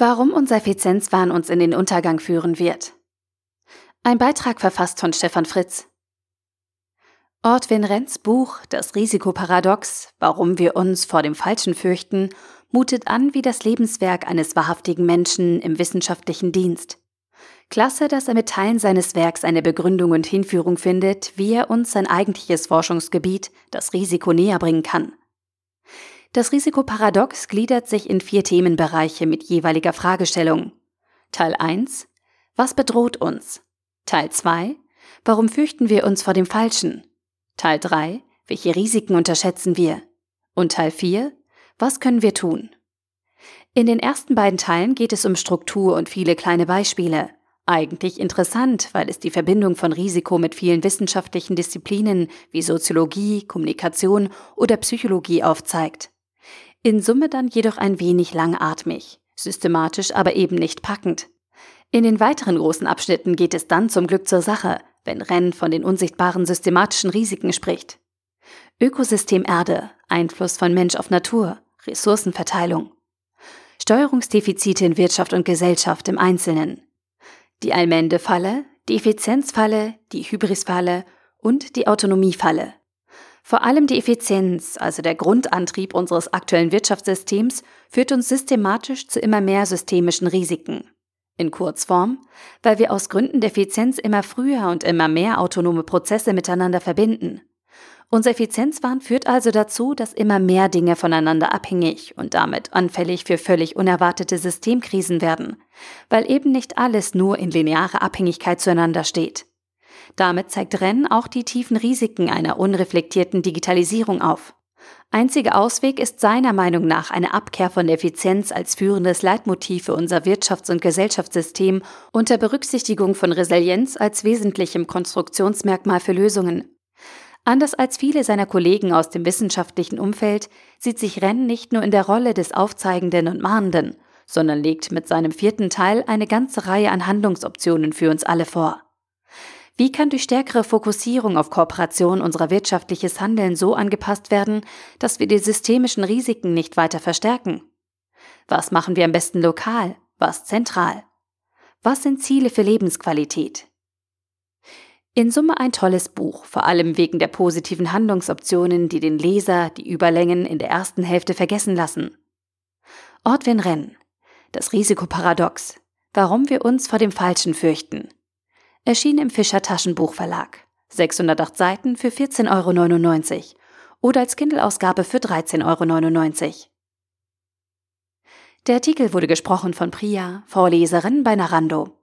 Warum unser Effizienzwahn uns in den Untergang führen wird. Ein Beitrag verfasst von Stefan Fritz. Ortwin Renz Buch Das Risikoparadox, warum wir uns vor dem Falschen fürchten, mutet an wie das Lebenswerk eines wahrhaftigen Menschen im wissenschaftlichen Dienst. Klasse, dass er mit Teilen seines Werks eine Begründung und Hinführung findet, wie er uns sein eigentliches Forschungsgebiet, das Risiko, näher bringen kann. Das Risikoparadox gliedert sich in vier Themenbereiche mit jeweiliger Fragestellung. Teil 1. Was bedroht uns? Teil 2. Warum fürchten wir uns vor dem Falschen? Teil 3. Welche Risiken unterschätzen wir? Und Teil 4. Was können wir tun? In den ersten beiden Teilen geht es um Struktur und viele kleine Beispiele. Eigentlich interessant, weil es die Verbindung von Risiko mit vielen wissenschaftlichen Disziplinen wie Soziologie, Kommunikation oder Psychologie aufzeigt. In Summe dann jedoch ein wenig langatmig, systematisch aber eben nicht packend. In den weiteren großen Abschnitten geht es dann zum Glück zur Sache, wenn Renn von den unsichtbaren systematischen Risiken spricht. Ökosystem Erde, Einfluss von Mensch auf Natur, Ressourcenverteilung. Steuerungsdefizite in Wirtschaft und Gesellschaft im Einzelnen. Die Allmende-Falle, die Effizienzfalle, die Hybrisfalle und die Autonomiefalle. Vor allem die Effizienz, also der Grundantrieb unseres aktuellen Wirtschaftssystems, führt uns systematisch zu immer mehr systemischen Risiken. In Kurzform, weil wir aus Gründen der Effizienz immer früher und immer mehr autonome Prozesse miteinander verbinden. Unser Effizienzwahn führt also dazu, dass immer mehr Dinge voneinander abhängig und damit anfällig für völlig unerwartete Systemkrisen werden, weil eben nicht alles nur in linearer Abhängigkeit zueinander steht. Damit zeigt Renn auch die tiefen Risiken einer unreflektierten Digitalisierung auf. Einziger Ausweg ist seiner Meinung nach eine Abkehr von Effizienz als führendes Leitmotiv für unser Wirtschafts- und Gesellschaftssystem unter Berücksichtigung von Resilienz als wesentlichem Konstruktionsmerkmal für Lösungen. Anders als viele seiner Kollegen aus dem wissenschaftlichen Umfeld sieht sich Renn nicht nur in der Rolle des Aufzeigenden und Mahnenden, sondern legt mit seinem vierten Teil eine ganze Reihe an Handlungsoptionen für uns alle vor. Wie kann durch stärkere Fokussierung auf Kooperation unser wirtschaftliches Handeln so angepasst werden, dass wir die systemischen Risiken nicht weiter verstärken? Was machen wir am besten lokal, was zentral? Was sind Ziele für Lebensqualität? In Summe ein tolles Buch, vor allem wegen der positiven Handlungsoptionen, die den Leser die Überlängen in der ersten Hälfte vergessen lassen. Ortwin Renn. Das Risikoparadox. Warum wir uns vor dem Falschen fürchten erschien im Fischer Taschenbuchverlag. 608 Seiten für 14,99 Euro oder als Kindle-Ausgabe für 13,99 Euro. Der Artikel wurde gesprochen von Priya, Vorleserin bei Narando.